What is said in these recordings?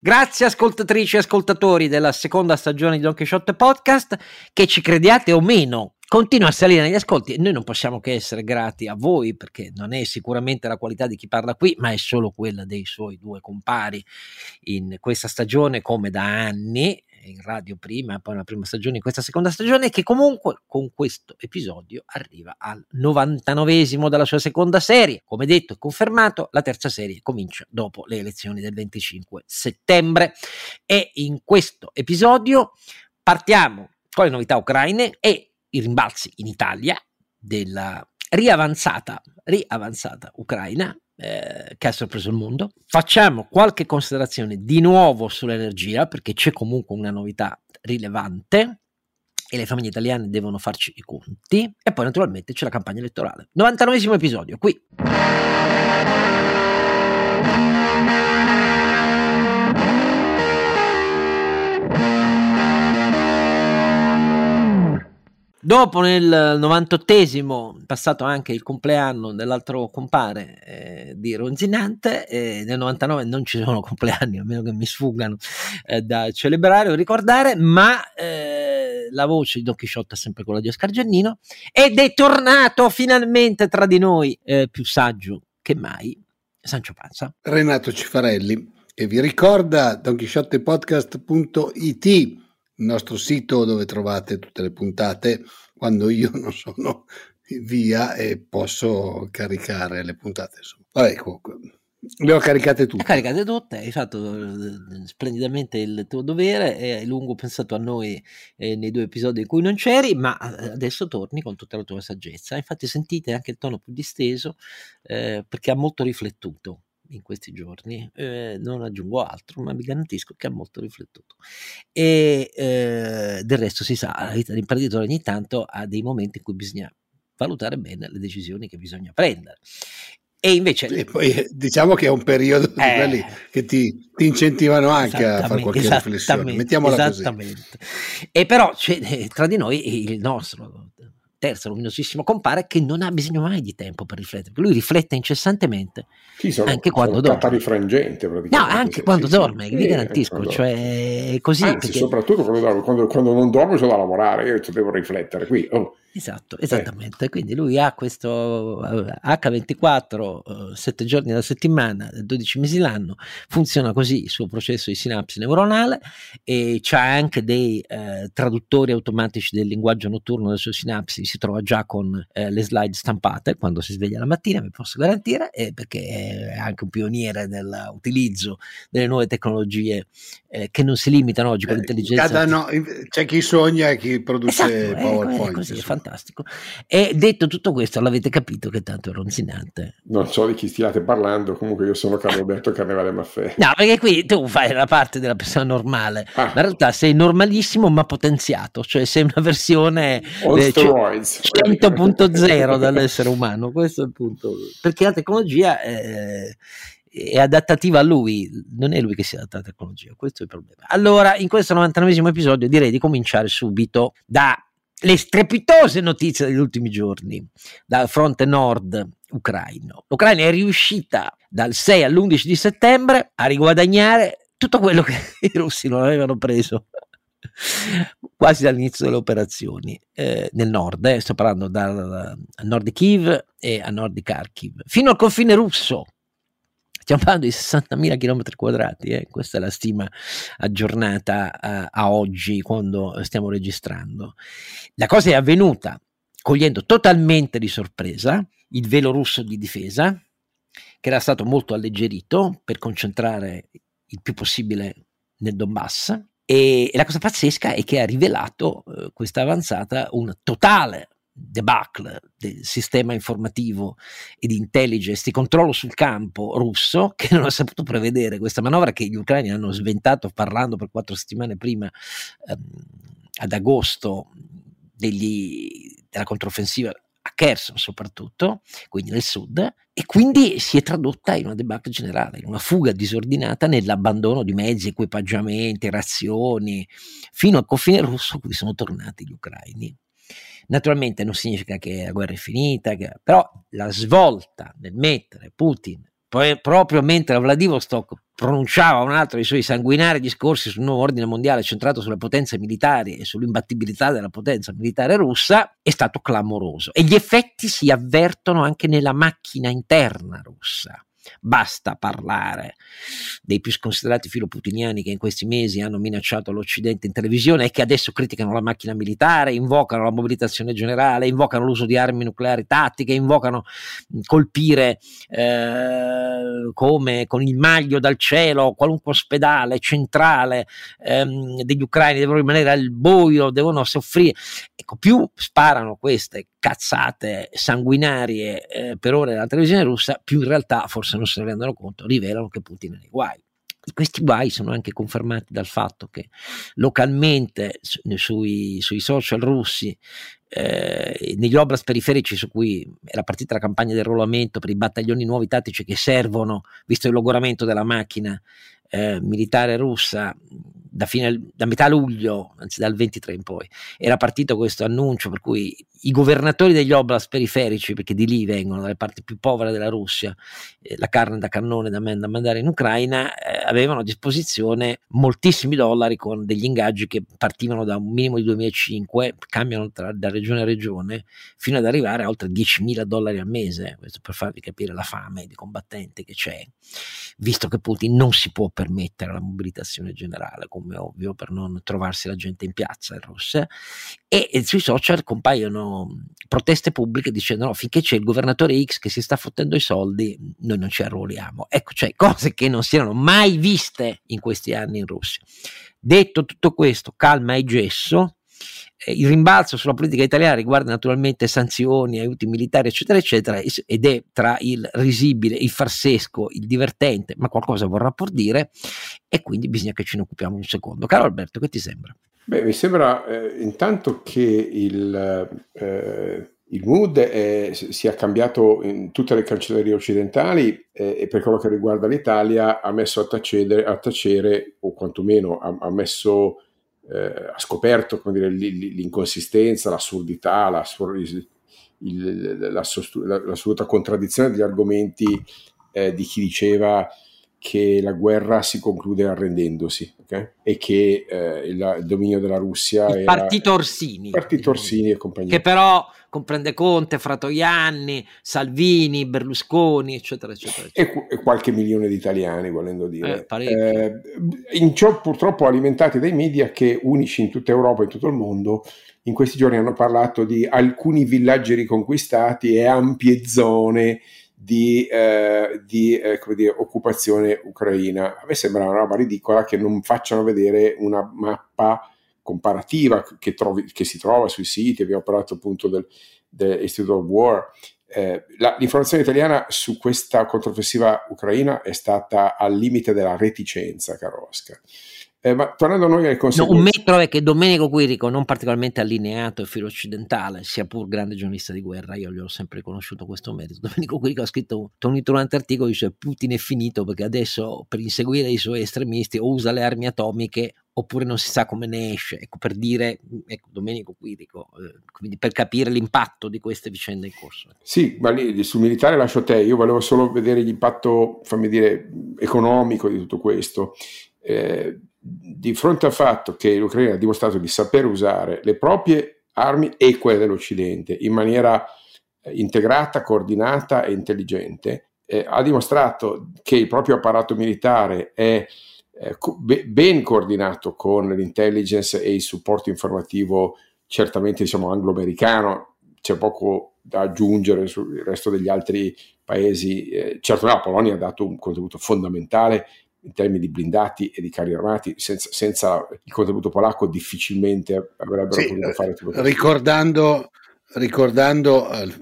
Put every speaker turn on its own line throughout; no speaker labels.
Grazie ascoltatrici e ascoltatori della seconda stagione di Don Quixote Podcast, che ci crediate o meno, continua a salire negli ascolti. E noi non possiamo che essere grati a voi perché non è sicuramente la qualità di chi parla qui, ma è solo quella dei suoi due compari in questa stagione come da anni in radio prima, poi nella prima stagione, in questa seconda stagione, che comunque con questo episodio arriva al 99esimo della sua seconda serie. Come detto e confermato, la terza serie comincia dopo le elezioni del 25 settembre e in questo episodio partiamo con le novità ucraine e i rimbalzi in Italia della riavanzata, riavanzata ucraina eh, che ha sorpreso il mondo. Facciamo qualche considerazione di nuovo sull'energia perché c'è comunque una novità rilevante e le famiglie italiane devono farci i conti e poi naturalmente c'è la campagna elettorale. 99 episodio qui. Dopo nel 98esimo, passato anche il compleanno dell'altro compare eh, di Ronzinante, eh, nel 99 non ci sono compleanni, a meno che mi sfuggano eh, da celebrare o ricordare, ma eh, la voce di Don Chisciotta è sempre quella di Oscar Giannino ed è tornato finalmente tra di noi, eh, più saggio che mai, Sancio Panza.
Renato Cifarelli, e vi ricorda donchisciottepodcast.it il nostro sito dove trovate tutte le puntate quando io non sono via e posso caricare le puntate. Vabbè, comunque. Le ho caricate tutte. Le
caricate tutte, hai fatto eh, splendidamente il tuo dovere hai lungo pensato a noi eh, nei due episodi in cui non c'eri, ma eh, adesso torni con tutta la tua saggezza. Infatti sentite anche il tono più disteso eh, perché ha molto riflettuto in questi giorni, eh, non aggiungo altro, ma vi garantisco che ha molto riflettuto. E eh, del resto si sa, la vita dell'imprenditore ogni tanto ha dei momenti in cui bisogna valutare bene le decisioni che bisogna prendere. E invece...
E poi eh, diciamo che è un periodo eh, che ti, ti incentivano anche a fare qualche riflessione, mettiamola
esattamente. così. E però cioè, eh, tra di noi il nostro terzo luminosissimo compare che non ha bisogno mai di tempo per riflettere, lui riflette incessantemente
sì, sono,
anche quando dorme.
rifrangente
No, anche sì, quando sì, dorme, vi garantisco, cioè così.
Anzi, perché... soprattutto quando, quando, quando non dormo c'è da lavorare, io devo riflettere qui. Oh.
Esatto, eh. esattamente. Eh. Quindi lui ha questo H24, 7 giorni alla settimana, 12 mesi l'anno, funziona così il suo processo di sinapsi neuronale e c'ha anche dei eh, traduttori automatici del linguaggio notturno delle sue sinapsi, si trova già con eh, le slide stampate quando si sveglia la mattina, vi posso garantire, eh, perché è anche un pioniere nell'utilizzo delle nuove tecnologie eh, che non si limitano oggi con eh, l'intelligenza.
No, c'è chi sogna e chi produce esatto, PowerPoint.
È così, è fantastico. E detto tutto questo, l'avete capito che tanto è ronzinante.
Non so di chi stiate parlando, comunque io sono Carlo Alberto Carnevale Maffè.
No, perché qui tu fai la parte della persona normale, ah. ma in realtà sei normalissimo ma potenziato, cioè sei una versione
eh, 100.0
dall'essere umano, questo è il punto. Perché la tecnologia... Eh, è adattativa a lui, non è lui che si adatta alla tecnologia, questo è il problema. Allora, in questo 99 episodio direi di cominciare subito dalle strepitose notizie degli ultimi giorni, dal fronte nord ucraino. L'Ucraina è riuscita dal 6 all'11 di settembre a riguadagnare tutto quello che i russi non avevano preso quasi dall'inizio delle operazioni eh, nel nord, eh, sto parlando dal, nord di Kiev e a nord di Kharkiv, fino al confine russo Stiamo parlando di 60.000 km quadrati, eh? questa è la stima aggiornata a, a oggi quando stiamo registrando. La cosa è avvenuta cogliendo totalmente di sorpresa il velo russo di difesa, che era stato molto alleggerito per concentrare il più possibile nel Donbass. E, la cosa pazzesca è che ha rivelato eh, questa avanzata un totale debacle del sistema informativo e di intelligence di controllo sul campo russo che non ha saputo prevedere questa manovra che gli ucraini hanno sventato parlando per quattro settimane prima ehm, ad agosto degli, della controffensiva a Kherson soprattutto, quindi nel sud, e quindi si è tradotta in una debacle generale, in una fuga disordinata nell'abbandono di mezzi, equipaggiamenti, razioni, fino al confine russo cui sono tornati gli ucraini. Naturalmente non significa che la guerra è finita, che, però la svolta nel mettere Putin poi, proprio mentre Vladivostok pronunciava un altro dei suoi sanguinari discorsi sul nuovo ordine mondiale centrato sulle potenze militari e sull'imbattibilità della potenza militare russa, è stato clamoroso. E gli effetti si avvertono anche nella macchina interna russa. Basta parlare dei più sconsiderati filoputiniani che in questi mesi hanno minacciato l'Occidente in televisione e che adesso criticano la macchina militare, invocano la mobilitazione generale, invocano l'uso di armi nucleari tattiche, invocano colpire eh, come con il maglio dal cielo qualunque ospedale centrale ehm, degli ucraini, devono rimanere al buio, devono soffrire. Ecco, più sparano queste cazzate sanguinarie eh, per ore della televisione russa, più in realtà, forse non se ne rendono conto, rivelano che Putin è nei guai. Questi guai sono anche confermati dal fatto che localmente sui, sui social russi, eh, negli oblast periferici su cui era partita la campagna di arruolamento per i battaglioni nuovi tattici che servono, visto il logoramento della macchina eh, militare russa, da, fine, da metà luglio, anzi dal 23 in poi, era partito questo annuncio per cui i governatori degli oblast periferici, perché di lì vengono, dalle parti più povere della Russia, eh, la carne da cannone da, da mandare in Ucraina, eh, avevano a disposizione moltissimi dollari con degli ingaggi che partivano da un minimo di 2005, cambiano tra, da regione a regione, fino ad arrivare a oltre 10.000 dollari al mese, questo per farvi capire la fame di combattente che c'è, visto che Putin non si può permettere la mobilitazione generale, come ovvio, per non trovarsi la gente in piazza in Russia, e, e sui social compaiono proteste pubbliche dicendo no, finché c'è il governatore X che si sta fottendo i soldi, noi non ci arruoliamo. Ecco, cioè cose che non si erano mai viste in questi anni in Russia. Detto tutto questo, calma e gesso, il rimbalzo sulla politica italiana riguarda naturalmente sanzioni, aiuti militari, eccetera, eccetera, ed è tra il risibile, il farsesco, il divertente, ma qualcosa vorrà pur dire, e quindi bisogna che ce ne occupiamo un secondo. Caro Alberto, che ti sembra?
Beh, mi sembra eh, intanto che il, eh, il mood è, sia cambiato in tutte le cancellerie occidentali eh, e per quello che riguarda l'Italia ha messo a tacere, a tacere o quantomeno ha, ha messo, eh, ha scoperto dire, l'inconsistenza, l'assurdità, l'assoluta contraddizione degli argomenti eh, di chi diceva che la guerra si conclude arrendendosi okay? e che eh, il, il, dominio della Russia
il
era,
partito Orsini
partito Orsini e compagnia
che però comprende Conte, Fratoianni, Salvini, Berlusconi eccetera eccetera,
eccetera. E, e, qualche milione di italiani volendo dire eh, eh, in ciò purtroppo alimentati dai media che unici in tutta Europa e in tutto il mondo in questi giorni hanno parlato di alcuni villaggi riconquistati e ampie zone di, eh, di eh, dire, occupazione ucraina. A me sembra una roba ridicola che non facciano vedere una mappa comparativa che, trovi, che si trova sui siti, abbiamo parlato appunto del, del Institute of War. Eh, la, l'informazione italiana su questa controffensiva ucraina è stata al limite della reticenza, caro Oscar. Eh, ma tornando a noi ai
conseguenze... No, un metro è che Domenico Quirico, non particolarmente allineato e filo occidentale, sia pur grande giornalista di guerra, io gli ho sempre conosciuto questo merito. Domenico Quirico ha scritto un iturante articolo, dice Putin è finito perché adesso per inseguire i suoi estremisti o usa le armi atomiche oppure non si sa come ne esce. Ecco, per dire, ecco, Domenico Quirico, eh, per capire l'impatto di queste vicende in corso.
Sì, ma lì sul militare lascio te, io volevo solo vedere l'impatto, fammi dire, economico di tutto questo. Eh, di fronte al fatto che l'Ucraina ha dimostrato di saper usare le proprie armi e quelle dell'Occidente in maniera eh, integrata, coordinata e intelligente, eh, ha dimostrato che il proprio apparato militare è eh, ben coordinato con l'intelligence e il supporto informativo certamente diciamo anglo-americano, c'è poco da aggiungere sul resto degli altri paesi. Eh, certo la Polonia ha dato un contributo fondamentale in termini di blindati e di carri armati, senza, senza il contributo polacco difficilmente avrebbero sì, potuto fare tutto
ricordando, ricordando eh,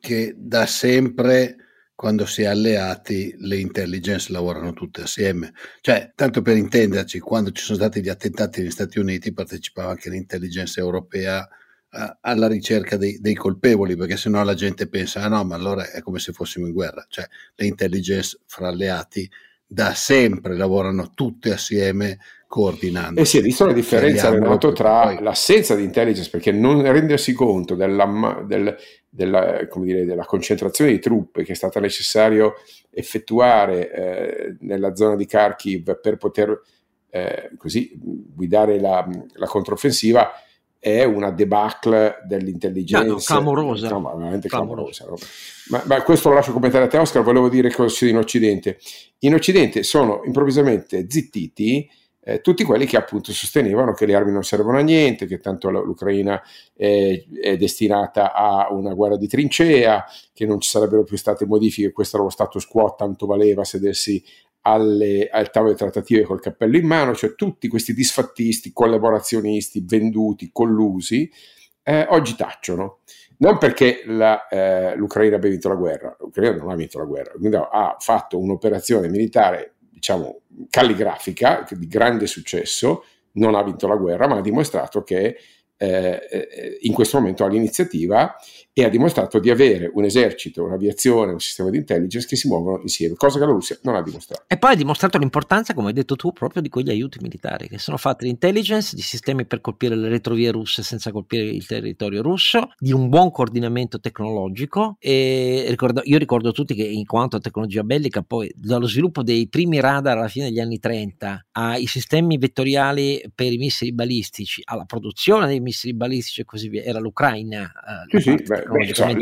che da sempre quando si è alleati le intelligence lavorano tutte assieme. Cioè, tanto per intenderci, quando ci sono stati gli attentati negli Stati Uniti partecipava anche l'intelligence europea a, alla ricerca dei, dei, colpevoli, perché sennò la gente pensa, ah no, ma allora è come se fossimo in guerra. Cioè, le intelligence fra alleati da sempre lavorano tutte assieme coordinando.
E si è vista la differenza Renato tra poi... l'assenza di intelligence, perché non rendersi conto della, del, della, dire, della, concentrazione di truppe che è stata necessario effettuare eh, nella zona di Kharkiv per poter eh, così guidare la, la controffensiva è una debacle dell'intelligenza no, no,
clamorosa,
no, veramente clamorosa. clamorosa. Ma, ma, questo lo lascio commentare a te Oscar volevo dire cosa succede in Occidente in Occidente sono improvvisamente zittiti eh, tutti quelli che appunto sostenevano che le armi non servono a niente, che tanto l'Ucraina è, è, destinata a una guerra di trincea, che non ci sarebbero più state modifiche, questo era lo status quo, tanto valeva sedersi alle, al tavolo di trattative col cappello in mano, cioè tutti questi disfattisti, collaborazionisti, venduti, collusi, eh, oggi tacciono. Non perché la, eh, l'Ucraina abbia vinto la guerra, l'Ucraina non ha vinto la guerra, ha fatto un'operazione militare diciamo, calligrafica di grande successo, non ha vinto la guerra, ma ha dimostrato che eh, eh, in questo momento ha l'iniziativa e ha dimostrato di avere un esercito, un'aviazione, un sistema di intelligence che si muovono insieme, cosa che la Russia non ha dimostrato.
E poi ha dimostrato l'importanza, come hai detto tu, proprio di quegli aiuti militari che sono fatti di intelligence, di sistemi per colpire le retrovie russe senza colpire il territorio russo, di un buon coordinamento tecnologico e ricordo, io ricordo tutti che in quanto a tecnologia bellica, poi dallo sviluppo dei primi radar alla fine degli anni 30 ai sistemi vettoriali per i missili balistici, alla produzione dei missili balistici e così via, era l'Ucraina.
Eh, sì, sì, beh,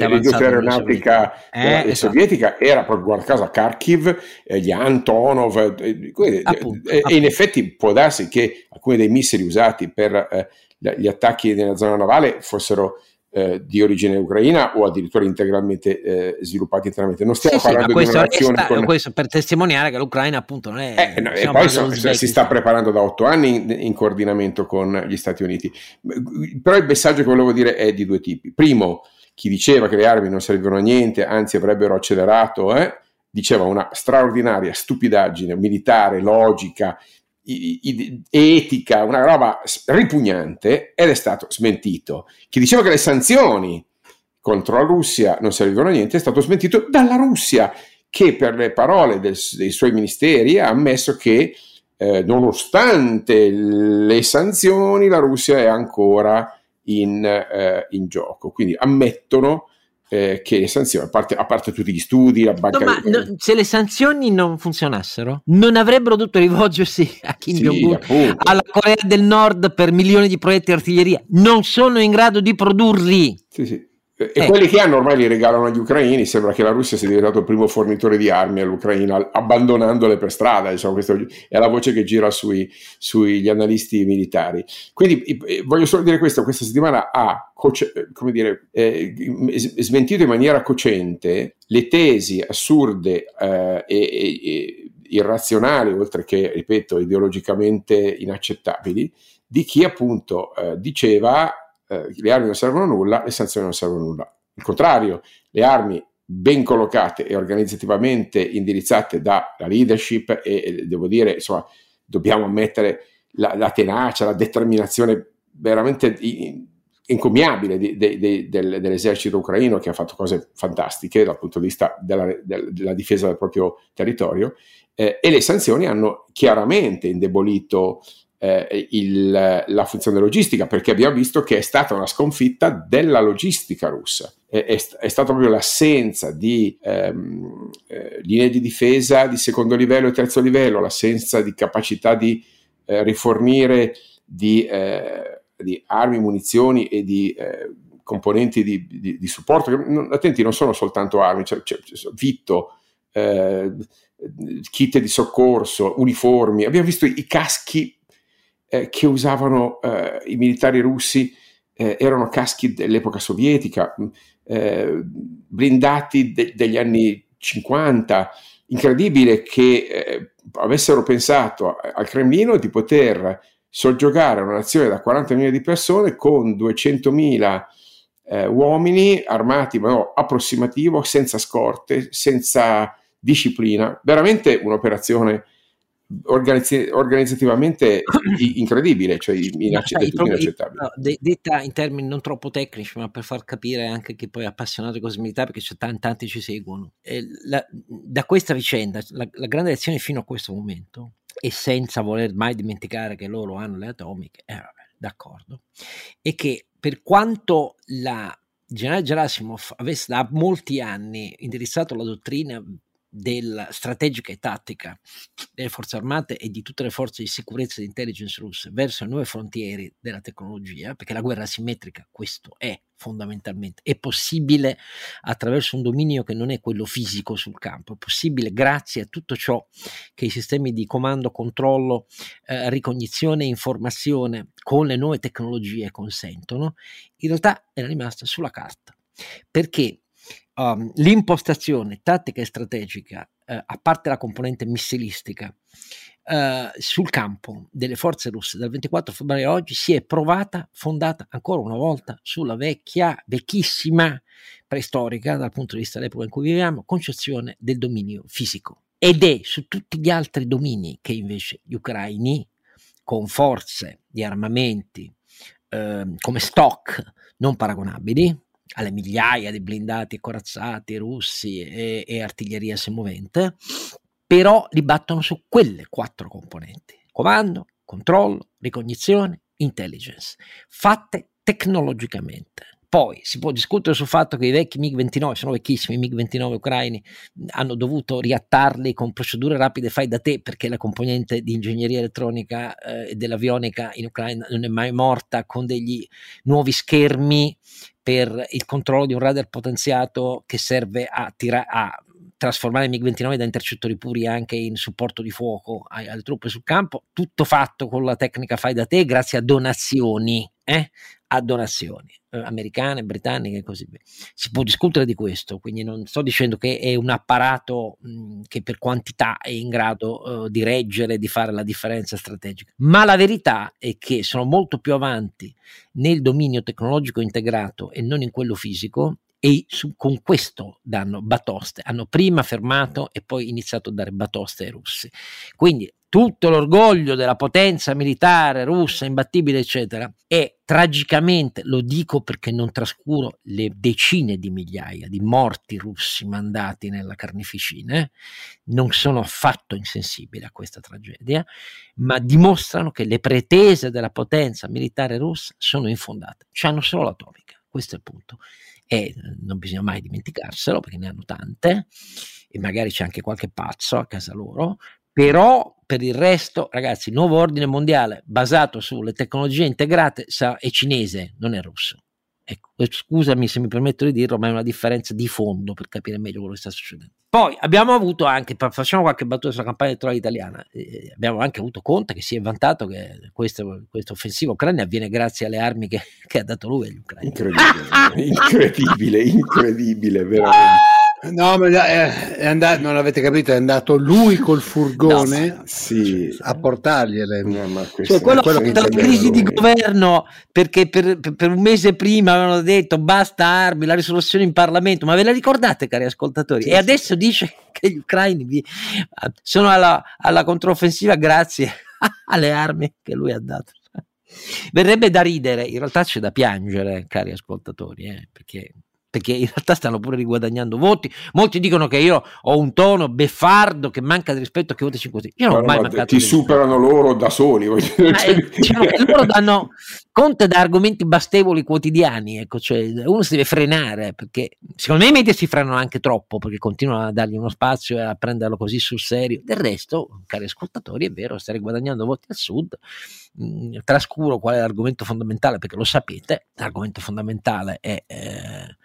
l'industria aeronautica eh, esatto. sovietica era proprio guarda caso Kharkiv, eh, gli Antonov, eh, eh, appunto, e, appunto. in effetti può darsi che alcuni dei missili usati per eh, gli attacchi nella zona navale fossero eh, di origine ucraina o addirittura integralmente eh, sviluppati internamente. Non stiamo sì, parlando sì, di un'azione
con... questo per testimoniare che l'Ucraina appunto non è...
Eh, no, e poi so, si sta preparando da otto anni in, in, coordinamento con gli Stati Uniti. Però il messaggio che volevo dire è di due tipi. Primo, chi diceva che le armi non servivano a niente, anzi avrebbero accelerato, eh, diceva una straordinaria stupidaggine militare, logica, i, etica, una roba ripugnante, ed è stato smentito. Chi diceva che le sanzioni contro la Russia non servivano a niente è stato smentito dalla Russia, che per le parole del, dei suoi ministeri ha ammesso che eh, nonostante le sanzioni la Russia è ancora in, eh, in gioco. Quindi ammettono eh, che le sanzioni, a parte, a parte, tutti gli studi, la banca...
No, ma no, se le sanzioni non funzionassero, non avrebbero dovuto rivolgersi a Kim sì, Jong-un, alla Corea del Nord per milioni di proietti di artiglieria. Non sono in grado di produrli.
Sì, sì. E eh. quelli che hanno ormai li regalano agli ucraini. Sembra che la Russia sia diventato il primo fornitore di armi all'Ucraina, abbandonandole per strada. Diciamo, questa è la voce che gira sui, sugli analisti militari. Quindi voglio solo dire questo: questa settimana ha come dire, eh, smentito in maniera cocente le tesi assurde eh, e, e irrazionali, oltre che, ripeto, ideologicamente inaccettabili, di chi appunto eh, diceva eh, le armi non servono a nulla, le sanzioni non servono a nulla. Il contrario, le armi ben collocate e organizzativamente indirizzate dalla leadership e, e devo dire, insomma, dobbiamo ammettere la, la tenacia, la determinazione veramente incommiabile di, di, di, del, dell'esercito ucraino che ha fatto cose fantastiche dal punto di vista della, della difesa del proprio territorio eh, e le sanzioni hanno chiaramente indebolito eh, il, la funzione logistica, perché abbiamo visto che è stata una sconfitta della logistica russa. È, è, è stata proprio l'assenza di ehm, eh, linee di difesa di secondo livello e terzo livello, l'assenza di capacità di eh, rifornire di, eh, di, armi, munizioni e di eh, componenti di, di, di supporto. Non, attenti, non sono soltanto armi, c'è, c'è, c'è vitto eh, kit di soccorso, uniformi, abbiamo visto i caschi eh, che usavano eh, i militari russi eh, erano caschi dell'epoca sovietica, mm, eh, blindati de- degli anni 50. Incredibile che eh, avessero pensato al Cremlino di poter soggiogare una nazione da 40 milioni di persone con 200.000 eh, uomini armati, ma no, approssimativo, senza scorte, senza disciplina. Veramente un'operazione organizz- organizzativamente incredibile, cioè inaccett-
no,
inaccettabile.
No, de- detta in termini non troppo tecnici, ma per far capire anche che poi appassionato di cose militari, perché c'è tanti, tanti ci seguono. La, da questa vicenda, la, la, grande lezione fino a questo momento, e senza voler mai dimenticare che loro hanno le atomiche, eh, vabbè, d'accordo, è che per quanto la generale Gerasimov avesse da molti anni indirizzato la dottrina della strategica e tattica delle forze armate e di tutte le forze di sicurezza e di intelligence russe verso le nuove frontiere della tecnologia, perché la guerra asimmetrica questo è fondamentalmente, è possibile attraverso un dominio che non è quello fisico sul campo, è possibile grazie a tutto ciò che i sistemi di comando, controllo, eh, ricognizione e informazione con le nuove tecnologie consentono, in realtà è rimasta sulla carta, perché um, l'impostazione tattica e strategica, uh, a parte la componente missilistica, uh, sul campo delle forze russe dal 24 febbraio a oggi si è provata, fondata ancora una volta sulla vecchia, vecchissima, preistorica dal punto di vista dell'epoca in cui viviamo, concezione del dominio fisico. Ed è su tutti gli altri domini che invece gli ucraini, con forze di armamenti eh, come stock non paragonabili, alle migliaia di blindati corazzati russi e, e artiglieria semovente, però li battono su quelle quattro componenti, comando, controllo, ricognizione, intelligence, fatte tecnologicamente. Poi si può discutere sul fatto che i vecchi MiG-29, sono vecchissimi i MiG-29 ucraini, hanno dovuto riattarli con procedure rapide fai da te perché la componente di ingegneria elettronica e eh, dell'avionica in Ucraina non è mai morta con degli nuovi schermi per il controllo di un radar potenziato che serve a, tira- a trasformare il MiG-29 da intercettori puri anche in supporto di fuoco alle truppe sul campo, tutto fatto con la tecnica fai da te grazie a donazioni, eh? a donazioni eh, americane, britanniche e così via. Si può discutere di questo, quindi non sto dicendo che è un apparato mh, che per quantità è in grado uh, di reggere, di fare la differenza strategica, ma la verità è che sono molto più avanti nel dominio tecnologico integrato e non in quello fisico e su, con questo danno batoste. Hanno prima fermato e poi iniziato a dare batoste ai russi. Quindi tutto l'orgoglio della potenza militare russa, imbattibile, eccetera, e tragicamente, lo dico perché non trascuro le decine di migliaia di morti russi mandati nella carneficina, eh, non sono affatto insensibili a questa tragedia, ma dimostrano che le pretese della potenza militare russa sono infondate, hanno solo l'atomica, questo è il punto. E non bisogna mai dimenticarselo perché ne hanno tante e magari c'è anche qualche pazzo a casa loro, però per il resto, ragazzi, il nuovo ordine mondiale basato sulle tecnologie integrate è cinese, non è russo. Ecco, scusami se mi permetto di dirlo, ma è una differenza di fondo per capire meglio quello che sta succedendo. Poi abbiamo avuto anche, facciamo qualche battuta sulla campagna elettorale italiana, eh, abbiamo anche avuto Conte che si è vantato che questa offensiva ucraina avviene grazie alle armi che, che ha dato lui agli ucraini.
Incredibile, incredibile, incredibile, veramente.
No, ma è, è andato, non avete capito, è andato lui col furgone no,
sì,
a portargliele.
No, cioè, quello, quello che la crisi di governo, perché per, per, un mese prima avevano detto basta armi, la risoluzione in Parlamento, ma ve la ricordate cari ascoltatori? Sì, e adesso dice che gli ucraini sono alla, alla controffensiva grazie alle armi che lui ha dato. Verrebbe da ridere, in realtà c'è da piangere, cari ascoltatori, eh, perché perché in realtà stanno pure riguadagnando voti. Molti dicono che io ho un tono beffardo che manca di rispetto a chi vota 5 Stelle. Io non ho mai mancato
Ti superano loro da soli.
Eh, diciamo loro danno conto da argomenti bastevoli quotidiani. Ecco, cioè uno si deve frenare perché secondo me i media si frenano anche troppo perché continuano a dargli uno spazio e a prenderlo così sul serio. Del resto, cari ascoltatori, è vero, stai guadagnando voti al sud. Mm, trascuro qual è l'argomento fondamentale perché lo sapete. L'argomento fondamentale è. Eh,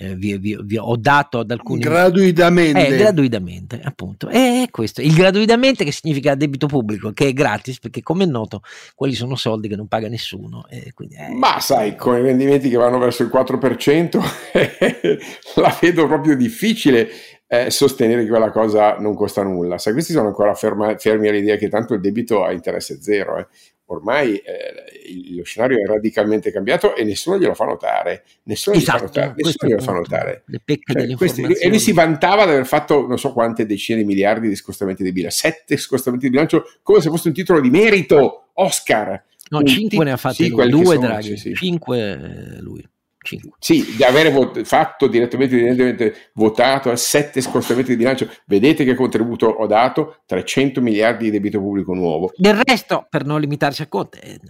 eh, vi, vi, vi, ho dato ad alcuni
gratuitamente
eh, gratuitamente appunto e questo il gratuitamente che significa debito pubblico che è gratis perché come è noto quelli sono soldi che non paga nessuno quindi,
eh. ma sai con i rendimenti che vanno verso il 4% la vedo proprio difficile eh, sostenere che quella cosa non costa nulla. Se questi sono ancora ferma, fermi all'idea che tanto il debito ha interesse zero, eh. ormai eh, lo scenario è radicalmente cambiato e nessuno glielo fa notare. Nessuno esatto, glielo fa notare. Nessuno glielo fa notare. Cioè, questi, e lui si vantava di aver fatto non so quante decine di miliardi di scostamenti di bilancio, sette scostamenti di bilancio come se fosse un titolo di merito, Oscar.
No, cinque ne ha fatti sì, lui, due Draghi, sì. cinque eh, lui.
5. Sì, di avere vot- fatto direttamente, direttamente votato a 7 scostamenti di bilancio, vedete che contributo ho dato? 300 miliardi di debito pubblico nuovo.
Del resto, per non limitarci a Conte, eh,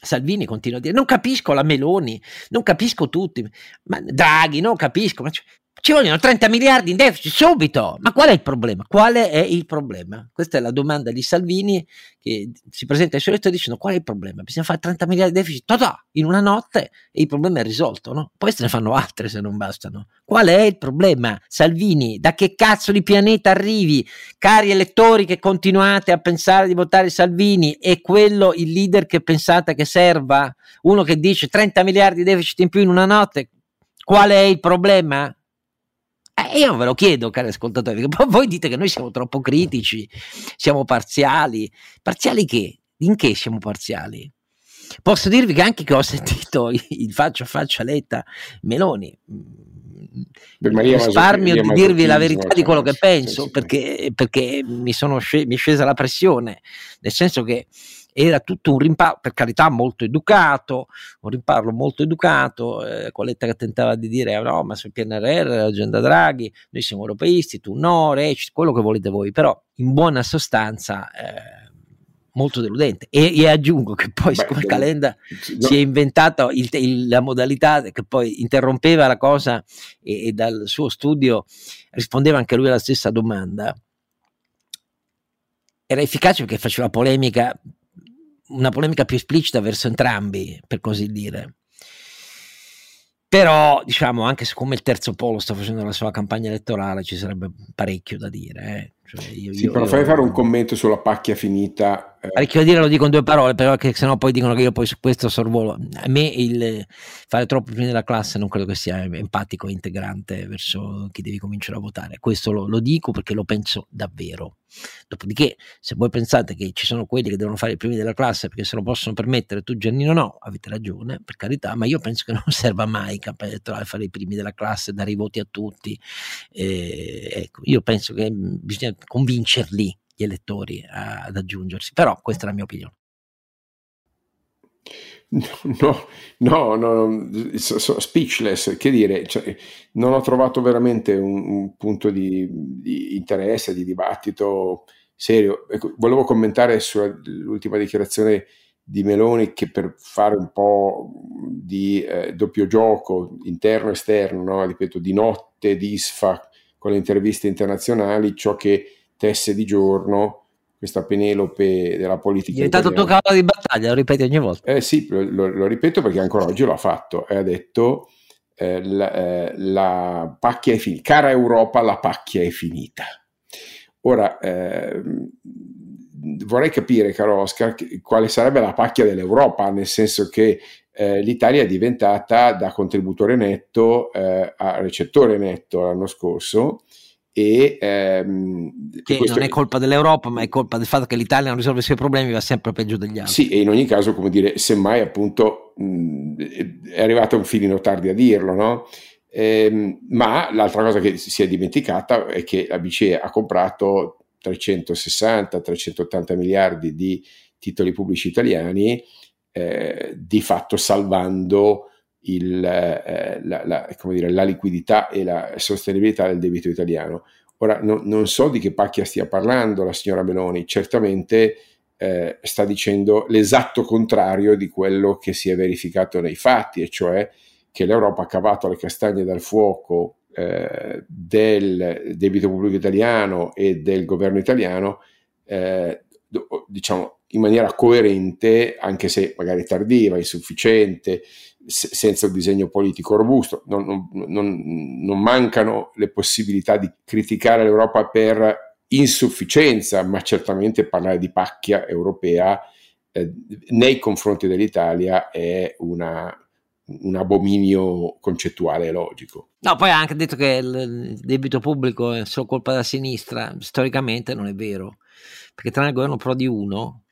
Salvini continua a dire, non capisco la Meloni, non capisco tutti, ma Draghi, non capisco, ma ci vogliono 30 miliardi in deficit subito. Ma qual è il problema? Quale è il problema? Questa è la domanda di Salvini che si presenta ai suoi elettori dicendo qual è il problema? Bisogna fare 30 miliardi di deficit totà, in una notte e il problema è risolto, no? Poi se ne fanno altre se non bastano. Qual è il problema? Salvini, da che cazzo di pianeta arrivi? Cari elettori che continuate a pensare di votare Salvini, è quello il leader che pensate che serva? Uno che dice 30 miliardi di deficit in più in una notte? Qual è il problema? Eh, io ve lo chiedo, cari ascoltatori, voi dite che noi siamo troppo critici, siamo parziali. Parziali che? In che siamo parziali? Posso dirvi che anche che ho sentito il faccia a faccia Letta Meloni, risparmio di dirvi la verità di quello che penso perché, perché mi, sono sc- mi è scesa la pressione, nel senso che era tutto un rimpallo, per carità molto educato, un rimpallo molto educato, eh, Coletta che tentava di dire ah, no ma sul PNRR, l'agenda Draghi, noi siamo europeisti, tu no, Recit, quello che volete voi, però in buona sostanza... Eh, molto deludente. E, e, aggiungo che poi Beh, Calenda no. si è il, la modalità che poi interrompeva la cosa e, e, dal suo studio rispondeva anche lui alla stessa domanda. Era efficace perché faceva polemica una polemica più esplicita verso entrambi, per così dire. Però, diciamo, anche siccome il terzo polo sta facendo la sua campagna elettorale, ci sarebbe parecchio da dire. Eh.
Cioè io, sì, io, però io, fai fare un commento sulla pacchia finita.
Eh. Parecchio da dire lo dico in due parole, però che sennò poi dicono che io poi su questo sorvolo. A me il fare troppo prima della classe non credo che sia empatico e integrante verso chi devi cominciare a votare. Questo lo, lo dico perché lo penso davvero. Dopodiché, se voi pensate che ci sono quelli che devono fare i primi della classe perché se lo possono permettere, tu Giannino no, avete ragione, per carità, ma io penso che non serva mai campagna elettorale fare i primi della classe, dare i voti a tutti. Eh, ecco, io penso che bisogna convincerli gli elettori a, ad aggiungersi, però questa è la mia opinione.
No, no, no, so, speechless, che dire, cioè, non ho trovato veramente un, un punto di, di, interesse, di dibattito serio. Ecco, volevo commentare sull'ultima dichiarazione di Meloni che per fare un po' di eh, doppio gioco interno e esterno, no? ripeto, di notte disfa con le interviste internazionali, ciò che tesse di giorno questa Penelope della politica. È
diventato tuo cavallo di battaglia, lo ripeti ogni volta.
Eh sì, lo, lo, ripeto perché ancora oggi lo ha fatto e ha detto eh, la, eh, la, pacchia è finita, cara Europa, la pacchia è finita. Ora, eh, vorrei capire, caro Oscar, quale sarebbe la pacchia dell'Europa, nel senso che eh, l'Italia è diventata da contributore netto eh, a recettore netto l'anno scorso e, ehm,
che non è colpa dell'Europa, ma è colpa del fatto che l'Italia non risolve i suoi problemi, va sempre peggio degli altri.
Sì, e in ogni caso, come dire, semmai appunto mh, è arrivato un filino tardi a dirlo, no? Ehm, ma l'altra cosa che si è dimenticata è che la BCE ha comprato 360-380 miliardi di titoli pubblici italiani, eh, di fatto salvando il, eh, la, la, dire, la, liquidità e la sostenibilità del debito italiano. Ora, no, non so di che pacchia stia parlando la signora Meloni, certamente eh, sta dicendo l'esatto contrario di quello che si è verificato nei fatti, e cioè che l'Europa ha cavato le castagne dal fuoco eh, del debito pubblico italiano e del governo italiano, eh, diciamo in maniera coerente, anche se magari tardiva, insufficiente, senza un disegno politico robusto. Non, non, non, non, mancano le possibilità di criticare l'Europa per insufficienza, ma certamente parlare di pacchia europea eh, nei confronti dell'Italia è una, un abominio concettuale e logico.
No, poi ha anche detto che il debito pubblico è solo colpa della sinistra, storicamente non è vero, perché tra il governo Prodi 1 eh,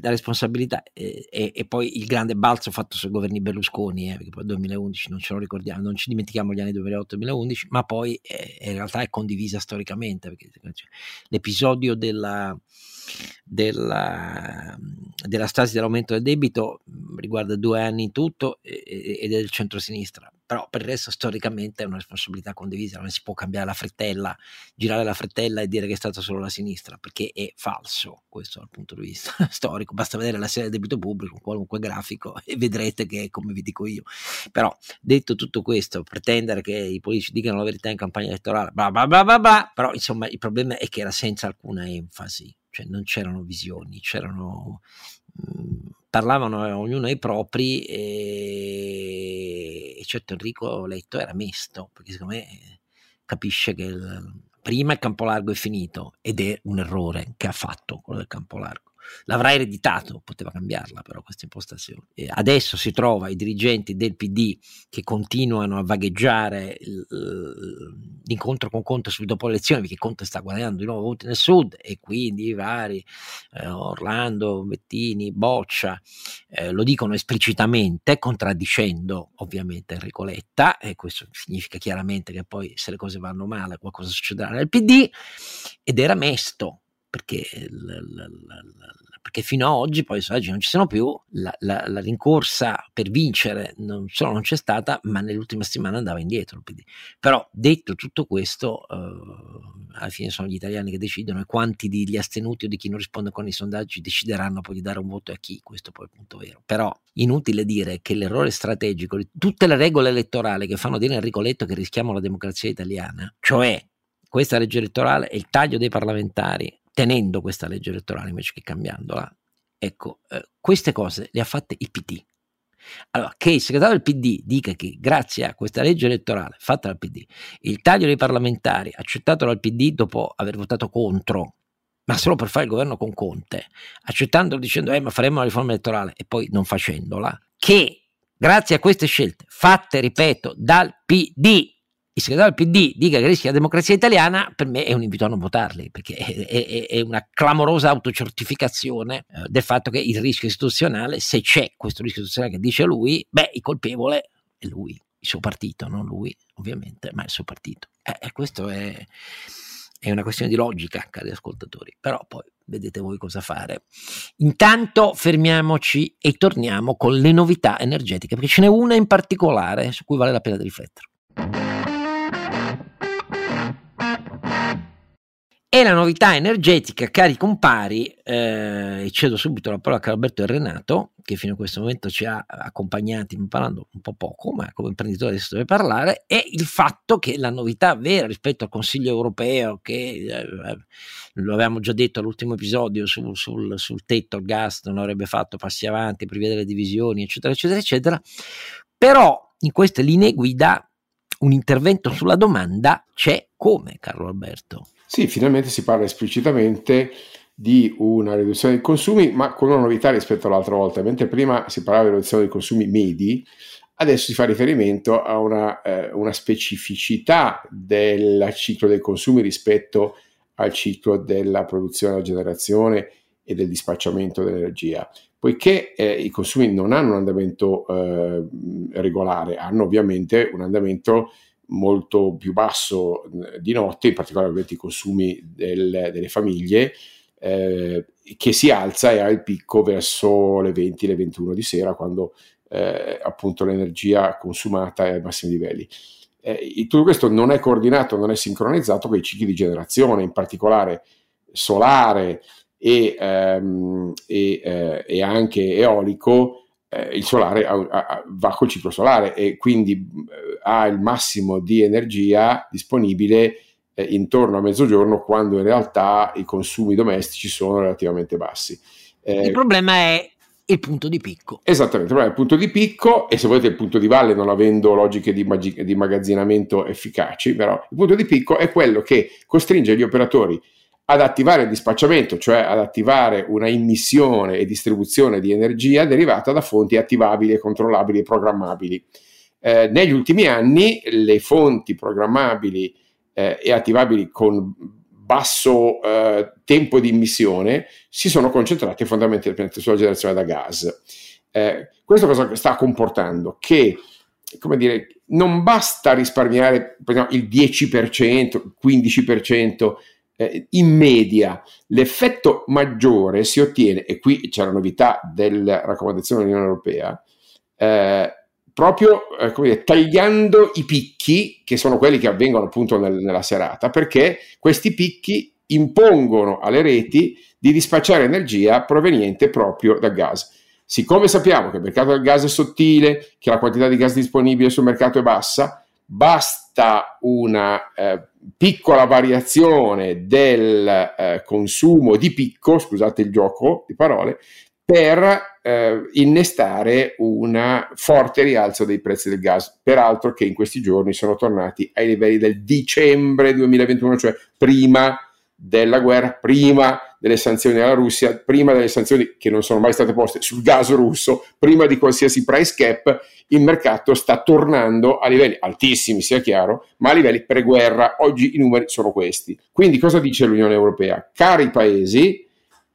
la responsabilità eh, e, e, poi il grande balzo fatto sui governi Berlusconi, eh, perché poi 2011 non ce lo ricordiamo, non ci dimentichiamo gli anni 2008-2011, ma poi eh, in realtà è condivisa storicamente, perché cioè, l'episodio della, della, della stasi dell'aumento del debito riguarda due anni in tutto ed è del centro-sinistra, però per il resto storicamente è una responsabilità condivisa, non si può cambiare la frettella, girare la frettella e dire che è stata solo la sinistra, perché è falso questo dal punto di vista storico, basta vedere la serie del debito pubblico, qualunque grafico e vedrete che è come vi dico io. Però detto tutto questo, pretendere che i politici dicano la verità in campagna elettorale, bla bla bla bla, bla però insomma il problema è che era senza alcuna enfasi cioè non c'erano visioni, c'erano, mh, mhmm, parlavano ognuno ai propri e certo Enrico Letto era mesto, perché secondo me capisce che il, prima il campo largo è finito ed è un errore che ha fatto quello del campo largo l'avrà ereditato, poteva cambiarla però questa impostazione. E adesso si trova i dirigenti del PD che continuano a vagheggiare l'incontro con Conte subito dopo le elezioni, perché Conte sta guadagnando di nuovo voti nel sud e quindi i vari eh, Orlando, Bettini, Boccia eh, lo dicono esplicitamente, contraddicendo ovviamente Enrico Letta, e questo significa chiaramente che poi se le cose vanno male qualcosa succederà nel PD, ed era mesto perché, l, l, l, perché fino ad oggi, poi oggi non ci sono più, la, la, la, rincorsa per vincere non solo non c'è stata, ma nell'ultima settimana andava indietro il PD. Però detto tutto questo, eh, alla fine sono gli italiani che decidono e quanti degli astenuti o di chi non risponde con i sondaggi decideranno poi di dare un voto a chi, questo poi è il punto vero. Però inutile dire che l'errore strategico, tutte le regole elettorali che fanno dire Enrico Letto che rischiamo la democrazia italiana, cioè questa legge elettorale e il taglio dei parlamentari tenendo questa legge elettorale invece che cambiandola. Ecco, eh, queste cose le ha fatte il PD. Allora, che il segretario del PD dica che grazie a questa legge elettorale fatta dal PD, il taglio dei parlamentari accettato dal PD dopo aver votato contro, ma solo per fare il governo con Conte, accettandolo dicendo eh ma faremo la riforma elettorale e poi non facendola, che grazie a queste scelte fatte, ripeto, dal PD, il segretario del PD dica che rischia la democrazia italiana, per me è un invito a non votarli, perché è, è, è una clamorosa autocertificazione eh, del fatto che il rischio istituzionale, se c'è questo rischio istituzionale che dice lui, beh, il colpevole è lui, il suo partito, non lui ovviamente, ma il suo partito. Eh, e questo è, è una questione di logica, cari ascoltatori, però poi vedete voi cosa fare. Intanto fermiamoci e torniamo con le novità energetiche, perché ce n'è una in particolare su cui vale la pena riflettere. E la novità energetica, cari compari, eh, cedo subito la parola a Alberto e Renato, che fino a questo momento ci ha accompagnati parlando un po' poco, ma come imprenditore adesso deve parlare, è il fatto che la novità vera rispetto al Consiglio europeo, che eh, lo avevamo già detto all'ultimo episodio sul, sul, sul tetto, il gas non avrebbe fatto passi avanti, prevedere le divisioni, eccetera, eccetera, eccetera, però in queste linee guida un intervento sulla domanda c'è come, Carlo Alberto?
Sì, finalmente si parla esplicitamente di una riduzione dei consumi, ma con una novità rispetto all'altra volta. Mentre prima si parlava di riduzione dei consumi medi, adesso si fa riferimento a una, eh, una specificità del ciclo dei consumi rispetto al ciclo della produzione, della generazione e del dispacciamento dell'energia. Poiché eh, i consumi non hanno un andamento eh, regolare, hanno ovviamente un andamento molto più basso eh, di notte, in particolare ovviamente i consumi del, delle famiglie, eh, che si alza e ha il picco verso le 20, le 21 di sera, quando eh, appunto l'energia consumata è ai massimi livelli. Eh, tutto questo non è coordinato, non è sincronizzato con i cicli di generazione, in particolare solare e, ehm, e, eh, e anche eolico, eh, il solare ha, ha, va col ciclo solare e quindi eh, ha il massimo di energia disponibile eh, intorno a mezzogiorno quando in realtà i consumi domestici sono relativamente bassi.
il problema è il punto di picco.
Esattamente, il problema è il punto di picco e se volete il punto di valle non avendo logiche di, mag- di immagazzinamento efficaci, però il punto di picco è quello che costringe gli operatori ad attivare il dispacciamento, cioè ad attivare una immissione e distribuzione di energia derivata da fonti attivabili controllabili e programmabili. Eh, negli ultimi anni le fonti programmabili eh, e attivabili con basso eh, tempo di immissione si sono concentrate fondamentalmente sulla generazione da gas. Eh, questo cosa sta comportando? Che come dire, non basta risparmiare il 10%, 15%, eh, in media l'effetto maggiore si ottiene, e qui c'è la novità della raccomandazione dell'Unione Europea, eh, proprio eh, dire, tagliando i picchi, che sono quelli che avvengono appunto nel, nella serata, perché questi picchi impongono alle reti di dispacciare energia proveniente proprio dal gas. Siccome sappiamo che il mercato del gas è sottile, che la quantità di gas disponibile sul mercato è bassa, basta una eh, piccola variazione del eh, consumo di picco, scusate il gioco di parole, per eh, innestare un forte rialzo dei prezzi del gas, peraltro che in questi giorni sono tornati ai livelli del dicembre 2021, cioè prima della guerra, prima delle sanzioni alla Russia, prima delle sanzioni che non sono mai state poste sul gas russo, prima di qualsiasi price cap, il mercato sta tornando a livelli altissimi, sia chiaro, ma a livelli pre-guerra. Oggi i numeri sono questi. Quindi cosa dice l'Unione Europea? Cari paesi,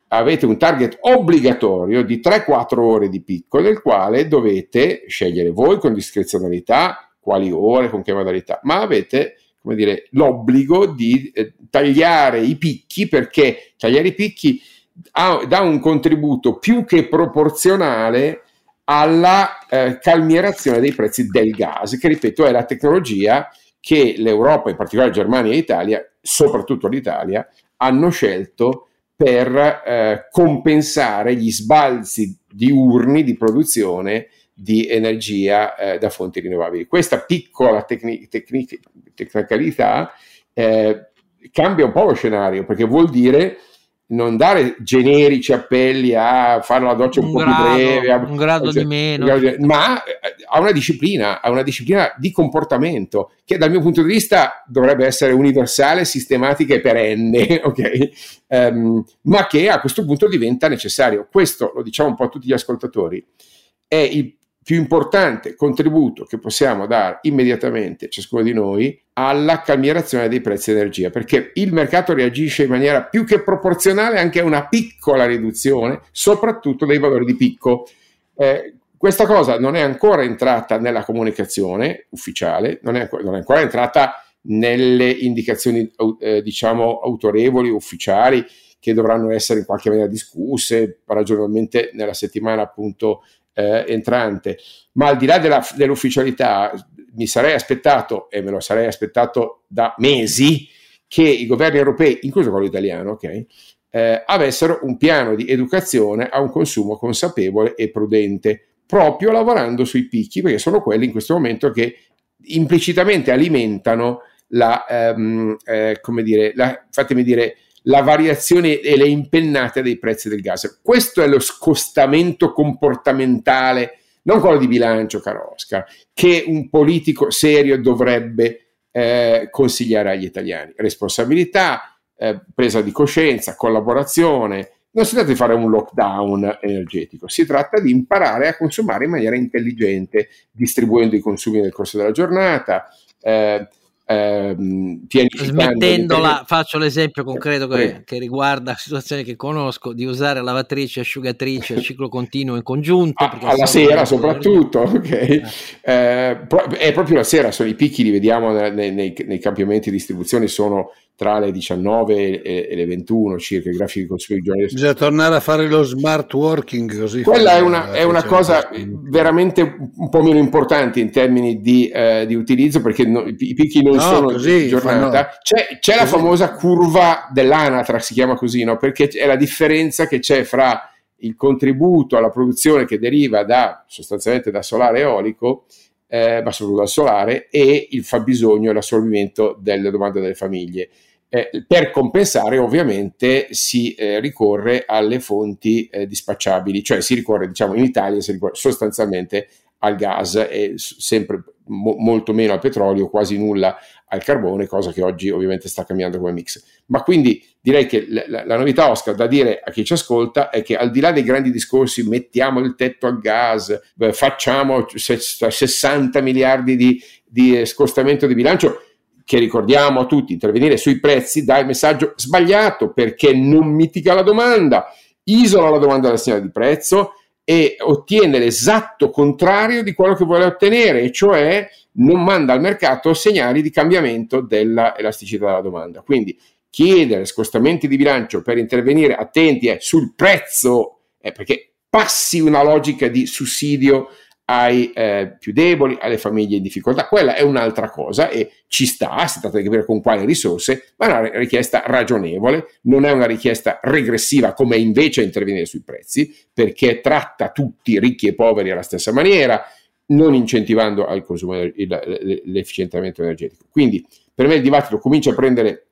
avete un target obbligatorio di 3-4 ore di picco, nel quale dovete scegliere voi con discrezionalità quali ore, con che modalità, ma avete come dire, l'obbligo di eh, tagliare i picchi perché tagliare i picchi ha, dà un contributo più che proporzionale alla eh, calmierazione dei prezzi del gas, che ripeto è la tecnologia che l'Europa, in particolare Germania e Italia, soprattutto l'Italia, hanno scelto per eh, compensare gli sbalzi diurni di produzione di energia eh, da fonti rinnovabili. Questa piccola tecni- tecni- tecnicalità eh, cambia un po' lo scenario perché vuol dire non dare generici appelli a fare la doccia un, un po' grado, più breve,
un grado cioè, di meno, grado
ma eh, ha una disciplina, ha una disciplina di comportamento che dal mio punto di vista dovrebbe essere universale, sistematica e perenne, ok? Um, ma che a questo punto diventa necessario. Questo lo diciamo un po' a tutti gli ascoltatori. È il più importante contributo che possiamo dare immediatamente ciascuno di noi alla calmierazione dei prezzi di energia, perché il mercato reagisce in maniera più che proporzionale anche a una piccola riduzione, soprattutto dei valori di picco. Eh, questa cosa non è ancora entrata nella comunicazione ufficiale, non è, non è ancora entrata nelle indicazioni eh, diciamo autorevoli, ufficiali, che dovranno essere in qualche maniera discusse ragionevolmente nella settimana appunto eh, entrante, ma al di là della, dell'ufficialità mi sarei aspettato, e me lo sarei aspettato da mesi, che i governi europei, incluso quello italiano, okay, eh, avessero un piano di educazione a un consumo consapevole e prudente, proprio lavorando sui picchi, perché sono quelli in questo momento che implicitamente alimentano la, ehm, eh, come dire, la, fatemi dire, la variazione e le impennate dei prezzi del gas. Questo è lo scostamento comportamentale, non quello di bilancio, caro Oscar, che un politico serio dovrebbe eh, consigliare agli italiani. Responsabilità, eh, presa di coscienza, collaborazione. Non si tratta di fare un lockdown energetico, si tratta di imparare a consumare in maniera intelligente, distribuendo i consumi nel corso della giornata, eh,
ehm, smettendola, faccio l'esempio concreto che, che, riguarda situazioni che conosco, di usare lavatrice asciugatrice a ciclo continuo in congiunto.
Alla sera soprattutto, ok. Eh. Eh, è proprio la sera, sono i picchi, li vediamo nei, nei, nei cambiamenti di distribuzione, sono tra le 19 e, le 21 circa i grafici di consumo giornalieri.
Bisogna tornare a fare lo smart working così.
Quella è una, è una cosa veramente un po' meno importante in termini di, eh, di utilizzo perché no, i picchi non no, sono così, giornata. C'è, c'è la famosa curva dell'anatra, si chiama così, no? perché è la differenza che c'è fra il contributo alla produzione che deriva da sostanzialmente da solare eolico eh, ma soprattutto dal solare, e il fabbisogno e l'assorbimento delle domande delle famiglie. Eh, per compensare ovviamente si eh, ricorre alle fonti eh, dispacciabili, cioè si ricorre diciamo in Italia sostanzialmente al gas e sempre mo- molto meno al petrolio, quasi nulla al carbone, cosa che oggi ovviamente sta cambiando come mix. Ma quindi direi che la, la, novità Oscar da dire a chi ci ascolta è che al di là dei grandi discorsi mettiamo il tetto al gas, facciamo 60 miliardi di, di scostamento di bilancio, che ricordiamo a tutti, intervenire sui prezzi dà il messaggio sbagliato perché non mitiga la domanda, isola la domanda della segnale di prezzo e ottiene l'esatto contrario di quello che vuole ottenere, e cioè non manda al mercato segnali di cambiamento dell'elasticità della domanda. Quindi chiedere scostamenti di bilancio per intervenire attenti eh, sul prezzo, eh, perché passi una logica di sussidio ai eh, più deboli, alle famiglie in difficoltà. Quella è un'altra cosa e ci sta, si tratta di capire con quali risorse, ma è una richiesta ragionevole, non è una richiesta regressiva come invece intervenire sui prezzi, perché tratta tutti ricchi e poveri alla stessa maniera, non incentivando al consumo, l'efficientamento energetico. Quindi per me il dibattito comincia a prendere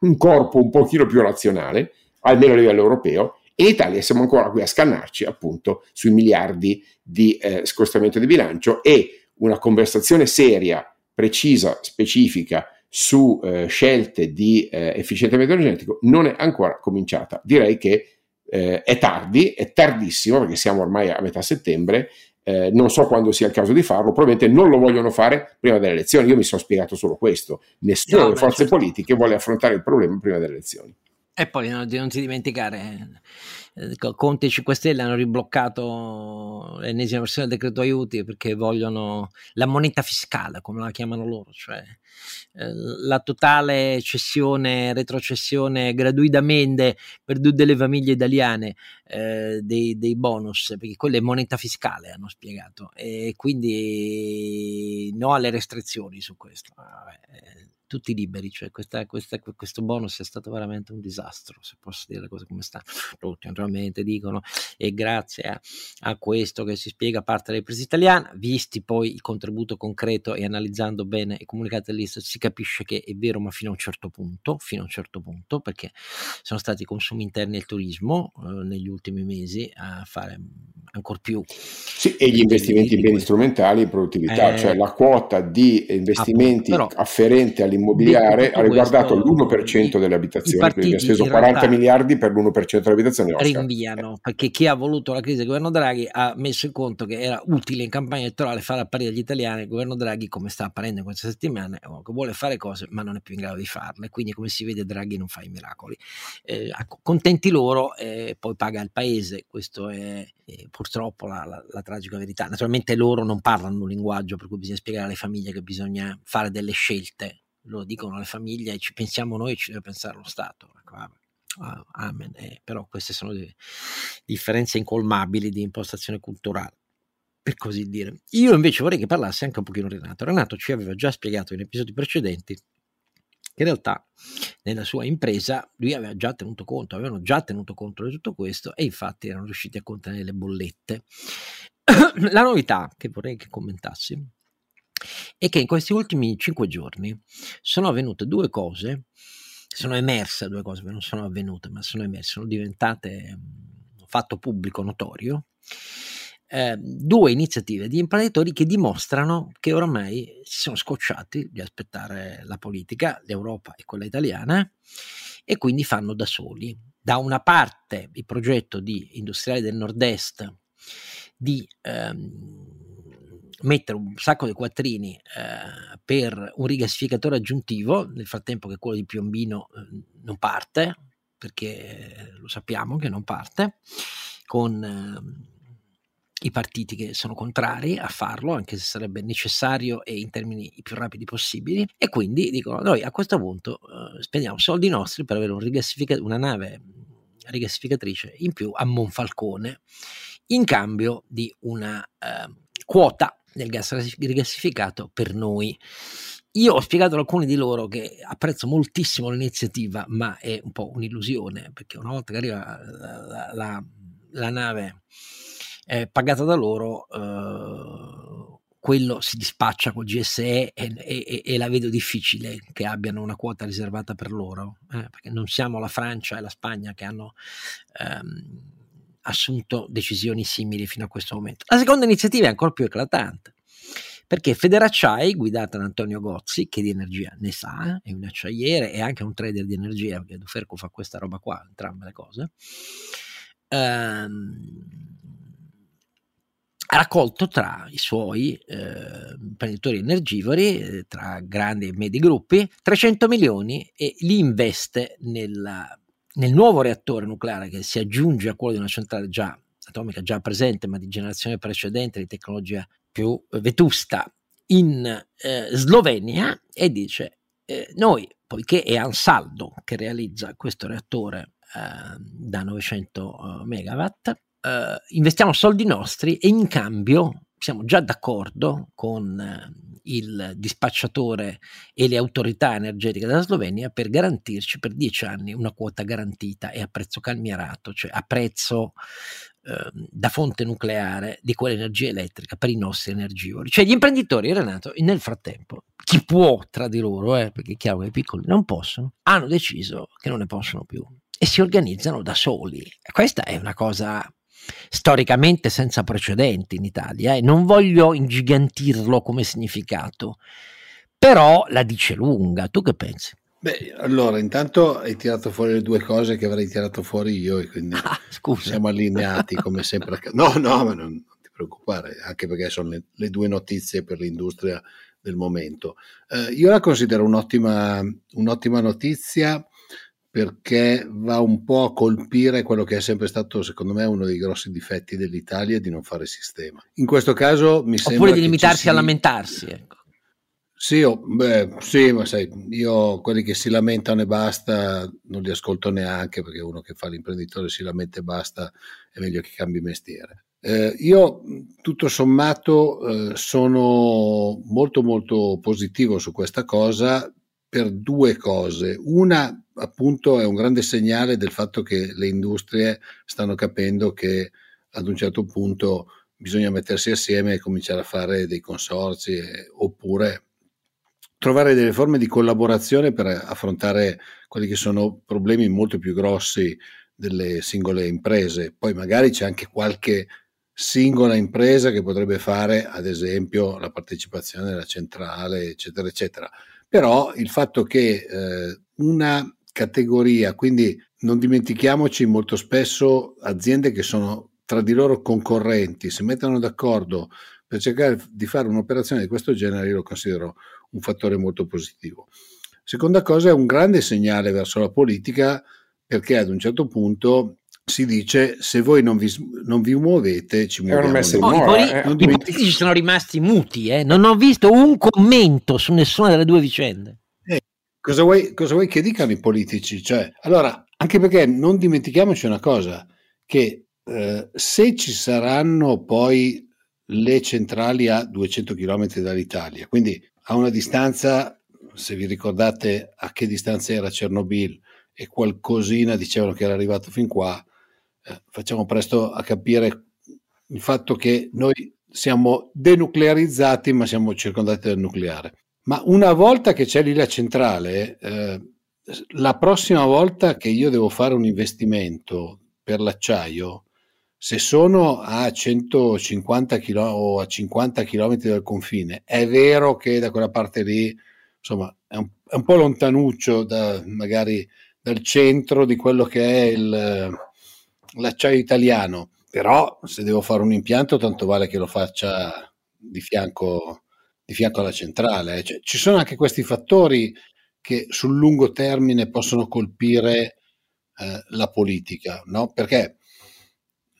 un corpo un pochino più razionale, almeno a livello europeo, in Italia siamo ancora qui a scannarci appunto sui miliardi di eh, scostamento di bilancio e una conversazione seria, precisa, specifica su eh, scelte di eh, efficientamento energetico non è ancora cominciata. Direi che eh, è tardi, è tardissimo perché siamo ormai a metà settembre, eh, non so quando sia il caso di farlo, probabilmente non lo vogliono fare prima delle elezioni. Io mi sono spiegato solo questo. Nessuna no, delle forze certo. politiche vuole affrontare il problema prima delle elezioni.
E poi non, non ti dimenticare, eh, Conte e 5 Stelle hanno ribloccato l'ennesima versione del decreto aiuti perché vogliono la moneta fiscale, come la chiamano loro, cioè eh, la totale cessione, retrocessione gratuitamente per tutte le famiglie italiane eh, dei, dei, bonus, perché quella è moneta fiscale, hanno spiegato, e quindi no alle restrizioni su questo. Vabbè, tutti liberi, cioè questa, questa, questo bonus è stato veramente un disastro, se posso dire le cose come stanno. Tutti naturalmente dicono e grazie a, a, questo che si spiega parte dell'impresa italiana, visti poi il contributo concreto e analizzando bene i comunicati dell'Istat si capisce che è vero ma fino a un certo punto, fino a un certo punto, perché sono stati i consumi interni e il turismo eh, negli ultimi mesi a fare ancora più.
Sì, e gli investimenti in beni strumentali e produttività, eh, cioè la quota di investimenti appunto, però, afferente all'interno immobiliare ha riguardato l'1% delle abitazioni, quindi ha speso 40 miliardi per l'1% delle abitazioni.
Rinviano, perché chi ha voluto la crisi del governo Draghi ha messo in conto che era utile in campagna elettorale fare apparire agli italiani il governo Draghi come sta apparendo in queste settimane, che vuole fare cose ma non è più in grado di farle, quindi come si vede Draghi non fa i miracoli. Eh, contenti loro, eh, poi paga il paese, questo è, è purtroppo la, la, la tragica verità. Naturalmente loro non parlano un linguaggio per cui bisogna spiegare alle famiglie che bisogna fare delle scelte lo dicono le famiglie ci pensiamo noi ci deve pensare lo Stato. Ecco, ah, amen. Eh, però queste sono differenze incolmabili di impostazione culturale per così dire. Io invece vorrei che parlasse anche un pochino Renato. Renato ci aveva già spiegato in episodi precedenti che in realtà nella sua impresa lui aveva già tenuto conto, avevano già tenuto conto di tutto questo e infatti erano riusciti a contenere le bollette. La novità che vorrei che commentassi è che in questi ultimi cinque giorni sono avvenute due cose, sono emerse due cose, non sono avvenute, ma sono emerse, sono diventate un fatto pubblico notorio, eh, due iniziative di imprenditori che dimostrano che oramai si sono scocciati di aspettare la politica, l'Europa e quella italiana, e quindi fanno da soli. Da una parte il progetto di industriali del nord-est di ehm, mettere un sacco di quattrini eh, per un rigassificatore aggiuntivo, nel frattempo che quello di Piombino eh, non parte, perché lo sappiamo che non parte, con eh, i partiti che sono contrari a farlo, anche se sarebbe necessario e in termini più rapidi possibili, e quindi dicono noi a questo punto eh, spendiamo soldi nostri per avere un una nave rigassificatrice in più a Monfalcone in cambio di una eh, quota del gas rigassificato per noi. Io ho spiegato ad alcuni di loro che apprezzo moltissimo l'iniziativa, ma è un po' un'illusione, perché una volta che arriva la, la, la nave eh, pagata da loro, eh, quello si dispaccia col GSE e, e, e, la vedo difficile che abbiano una quota riservata per loro, eh, perché non siamo la Francia e la Spagna che hanno... Ehm, assunto decisioni simili fino a questo momento. La seconda iniziativa è ancora più eclatante, perché Federacciai, guidata da Antonio Gozzi, che di energia ne sa, è un acciaiere e anche un trader di energia, perché Duferco fa questa roba qua, entrambe le cose, ehm, ha raccolto tra i suoi eh, imprenditori energivori, eh, tra grandi e medi gruppi, 300 milioni e li investe nella, nel nuovo reattore nucleare che si aggiunge a quello di una centrale già atomica già presente ma di generazione precedente di tecnologia più vetusta in eh, Slovenia e dice eh, noi poiché è Ansaldo che realizza questo reattore eh, da 900 eh, megawatt eh, investiamo soldi nostri e in cambio siamo già d'accordo con eh, il dispacciatore e le autorità energetiche della Slovenia per garantirci per dieci anni una quota garantita e a prezzo calmierato, cioè a prezzo eh, da fonte nucleare di quell'energia elettrica per i nostri energivori. Cioè gli imprenditori, Renato, nel frattempo, chi può tra di loro, eh, perché è chiaro che i piccoli non possono, hanno deciso che non ne possono più e si organizzano da soli. questa è una cosa storicamente senza precedenti in Italia e eh. non voglio ingigantirlo come significato, però la dice lunga. Tu che pensi?
Beh, allora, intanto hai tirato fuori le due cose che avrei tirato fuori io e quindi ah, siamo allineati come sempre. No, no, ma non, ti preoccupare, anche perché sono le, le, due notizie per l'industria del momento. Eh, io la considero un'ottima, un'ottima notizia perché va un po' a colpire quello che è sempre stato, secondo me, uno dei grossi difetti dell'Italia di non fare sistema. In questo caso mi sembra.
Oppure di limitarsi si... a lamentarsi. Ecco.
Sì, oh, beh, sì, ma sai, io quelli che si lamentano e basta non li ascolto neanche perché uno che fa l'imprenditore si lamenta e basta è meglio che cambi mestiere. Eh, io tutto sommato eh, sono molto molto positivo su questa cosa per due cose. Una appunto è un grande segnale del fatto che le industrie stanno capendo che ad un certo punto bisogna mettersi assieme e cominciare a fare dei consorzi eh, oppure trovare delle forme di collaborazione per affrontare quelli che sono problemi molto più grossi delle singole imprese. Poi magari c'è anche qualche singola impresa che potrebbe fare, ad esempio, la partecipazione alla centrale, eccetera, eccetera. Però il fatto che eh, una categoria, quindi non dimentichiamoci molto spesso aziende che sono tra di loro concorrenti, si mettono d'accordo per cercare di fare un'operazione di questo genere, io lo considero un fattore molto positivo. Seconda cosa è un grande segnale verso la politica perché ad un certo punto si dice se voi non vi, non vi muovete ci muoviamo
no, i, poli- eh. i politici sono rimasti muti eh? non ho visto un commento su nessuna delle due vicende
eh, cosa, vuoi, cosa, vuoi, che dicano i politici? Cioè, allora, anche perché non dimentichiamoci una cosa che eh, se ci saranno poi le centrali a 200 km dall'Italia quindi a una distanza se vi ricordate a che distanza era Chernobyl e qualcosina dicevano che era arrivato fin qua eh, facciamo presto a capire il fatto che noi siamo denuclearizzati ma siamo circondati dal nucleare. Ma una volta che c'è lì la centrale, eh, la prossima volta che io devo fare un investimento per l'acciaio, se sono a 150 km o a 50 km dal confine, è vero che da quella parte lì, insomma, è un, è un po' lontanuccio da, magari dal centro di quello che è il, l'acciaio italiano, però se devo fare un impianto tanto vale che lo faccia di fianco, di fianco alla centrale. Eh. Cioè, ci sono anche questi fattori che sul lungo termine possono colpire eh, la politica, no? perché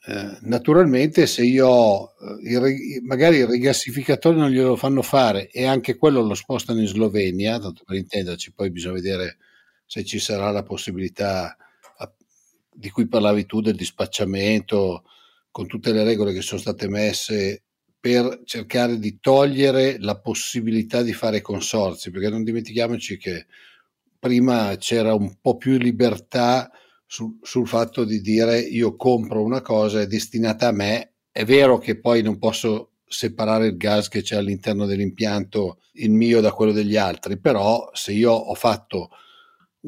eh, naturalmente se io eh, magari il rigassificatore non glielo fanno fare e anche quello lo spostano in Slovenia, tanto per intenderci, poi bisogna vedere se ci sarà la possibilità di cui parlavi tu del dispacciamento, con tutte le regole che sono state messe per cercare di togliere la possibilità di fare consorzi, perché non dimentichiamoci che prima c'era un po' più libertà sul, sul fatto di dire io compro una cosa, è destinata a me, è vero che poi non posso separare il gas che c'è all'interno dell'impianto, il mio da quello degli altri, però se io ho fatto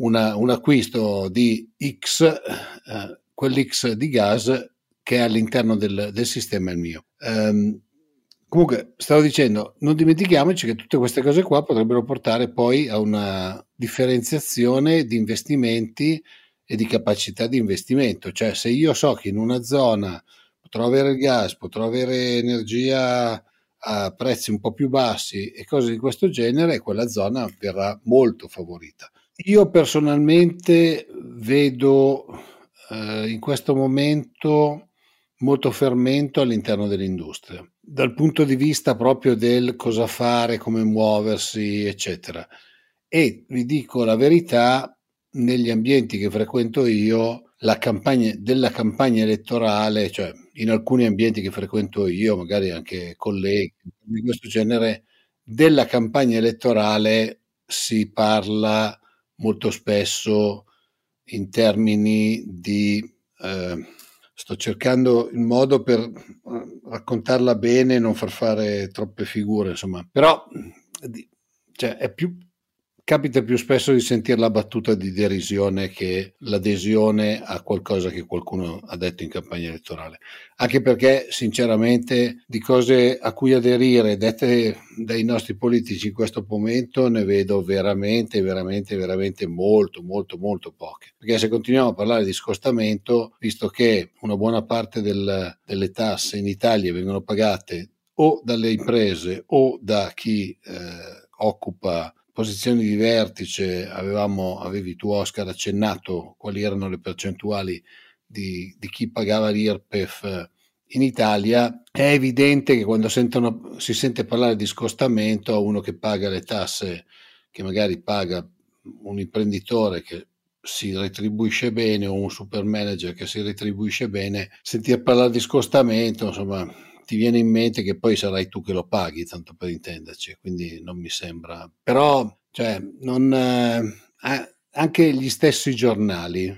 una, un acquisto di X, eh, quell'X di gas che è all'interno del, del sistema è il mio. Um, Comunque, stavo dicendo, non dimentichiamoci che tutte queste cose qua potrebbero portare poi a una differenziazione di investimenti e di capacità di investimento. Cioè, se io so che in una zona potrò avere il gas, potrò avere energia a prezzi un po' più bassi e cose di questo genere, quella zona verrà molto favorita. Io personalmente vedo eh, in questo momento molto fermento all'interno dell'industria, dal punto di vista proprio del cosa fare, come muoversi, eccetera. E vi dico la verità, negli ambienti che frequento io, la campagna, della campagna elettorale, cioè in alcuni ambienti che frequento io, magari anche colleghi di questo genere, della campagna elettorale si parla molto spesso in termini di... Eh, sto cercando il modo per eh, raccontarla bene e non far fare troppe figure, insomma, però cioè, è più, capita più spesso di sentire la battuta di derisione che l'adesione a qualcosa che qualcuno ha detto in campagna elettorale. Anche perché, sinceramente, di cose a cui aderire dette dai nostri politici in questo momento ne vedo veramente, veramente, veramente molto, molto, molto poche. Perché se continuiamo a parlare di scostamento, visto che una buona parte del, delle tasse in Italia vengono pagate o dalle imprese o da chi eh, occupa posizioni di vertice avevamo, avevi tu Oscar accennato quali erano le percentuali di, di chi pagava l'IRPEF in Italia, è evidente che quando sentono, si sente parlare di scostamento a uno che paga le tasse, che magari paga un imprenditore che si retribuisce bene o un super manager che si retribuisce bene, sentire parlare di scostamento, insomma, ti viene in mente che poi sarai tu che lo paghi, tanto per intenderci, quindi non mi sembra. Però, cioè, non, eh, anche gli stessi giornali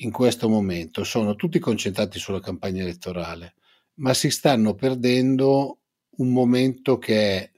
in questo momento sono tutti concentrati sulla campagna elettorale, ma si stanno perdendo un momento che è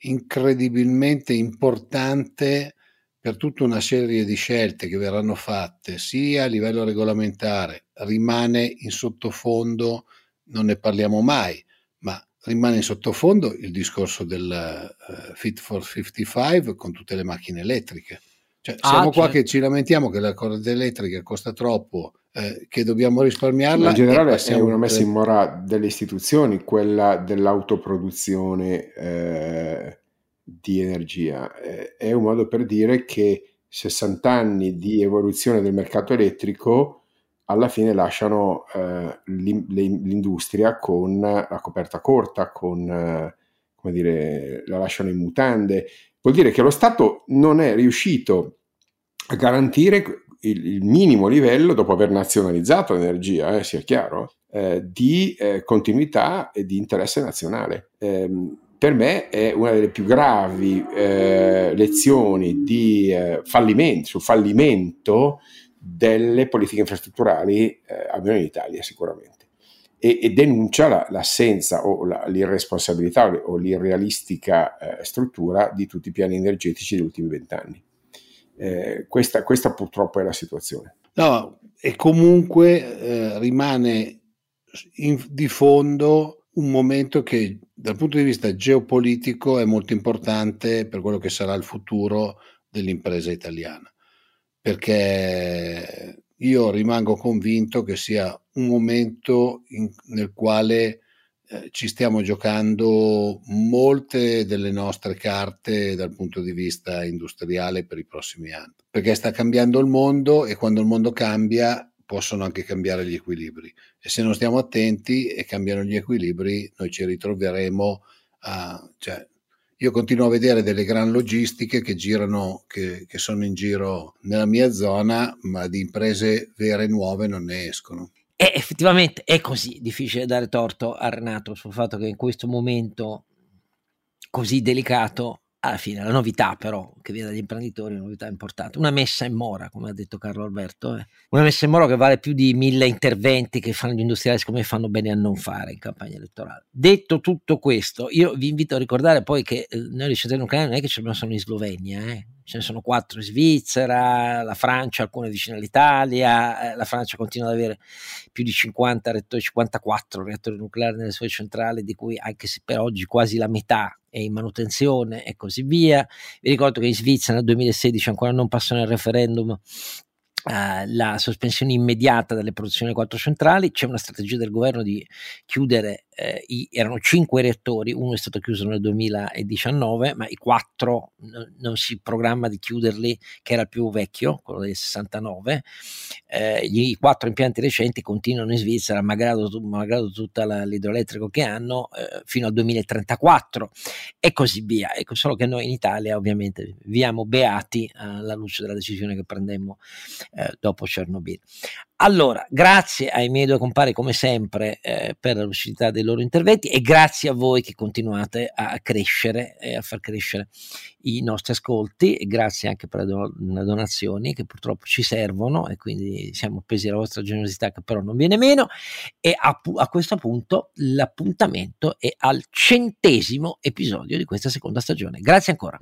incredibilmente importante per tutta una serie di scelte che verranno fatte sia a livello regolamentare, rimane in sottofondo non ne parliamo mai, ma rimane in sottofondo il discorso del uh, Fit for 55 con tutte le macchine elettriche. Cioè, ah, siamo qua certo. che ci lamentiamo che la corrente elettrica costa troppo, eh, che dobbiamo risparmiarla.
In generale è una messa in mora delle istituzioni, quella dell'autoproduzione eh, di energia. Eh, è un modo per dire che 60 anni di evoluzione del mercato elettrico alla fine lasciano eh, l'industria con la coperta corta, con, eh, come dire, la lasciano in mutande. Vuol dire che lo Stato non è riuscito a garantire il, il minimo livello, dopo aver nazionalizzato l'energia, eh, sia chiaro, eh, di eh, continuità e di interesse nazionale. Ehm, per me è una delle più gravi eh, lezioni di fallimento, sul fallimento delle politiche infrastrutturali eh, almeno in Italia sicuramente e, e denuncia la, l'assenza o la, l'irresponsabilità o l'irrealistica eh, struttura di tutti i piani energetici degli ultimi vent'anni. Eh, questa, questa, purtroppo è la situazione.
No, e comunque eh, rimane in, di fondo un momento che dal punto di vista geopolitico è molto importante per quello che sarà il futuro dell'impresa italiana perché io rimango convinto che sia un momento in, nel quale eh, ci stiamo giocando molte delle nostre carte dal punto di vista industriale per i prossimi anni, perché sta cambiando il mondo e quando il mondo cambia possono anche cambiare gli equilibri. E se non stiamo attenti e cambiano gli equilibri noi ci ritroveremo a, cioè, io continuo a vedere delle gran logistiche che girano, che, che sono in giro nella mia zona, ma di imprese vere e nuove non ne escono.
E effettivamente è così, difficile dare torto a Renato sul fatto che in questo momento così delicato alla fine la novità però che viene dagli imprenditori è una novità importante, una messa in mora come ha detto Carlo Alberto, eh. una messa in mora che vale più di mille interventi che fanno gli industriali siccome fanno bene a non fare in campagna elettorale. Detto tutto questo io vi invito a ricordare poi che eh, noi ricercatori nucleari non è che ci abbiamo solo in Slovenia, eh ce ne sono quattro in Svizzera, la Francia, alcune vicine all'Italia, eh, la Francia continua ad avere più di 50 reattori, 54 reattori nucleari nelle sue centrali, di cui anche se per oggi quasi la metà è in manutenzione e così via. Vi ricordo che in Svizzera nel 2016 ancora non passano il referendum Uh, la sospensione immediata delle produzioni quattro centrali, c'è una strategia del governo di chiudere eh, i, erano cinque reattori, uno è stato chiuso nel 2019, ma i quattro n- non si programma di chiuderli, che era il più vecchio, quello del 69. Eh, gli, I quattro impianti recenti continuano in Svizzera, malgrado, malgrado tutta l'idroelettrico che hanno, eh, fino al 2034 e così via. Ecco, solo che noi in Italia ovviamente viviamo beati alla luce della decisione che prendemmo eh, dopo Chernobyl. Allora, grazie ai miei due compari come sempre eh, per la lucidità dei loro interventi e grazie a voi che continuate a crescere e a far crescere i nostri ascolti e grazie anche per le donazioni che purtroppo ci servono e quindi siamo appesi alla vostra generosità che però non viene meno e a, a questo punto l'appuntamento è al centesimo episodio di questa seconda stagione. Grazie ancora.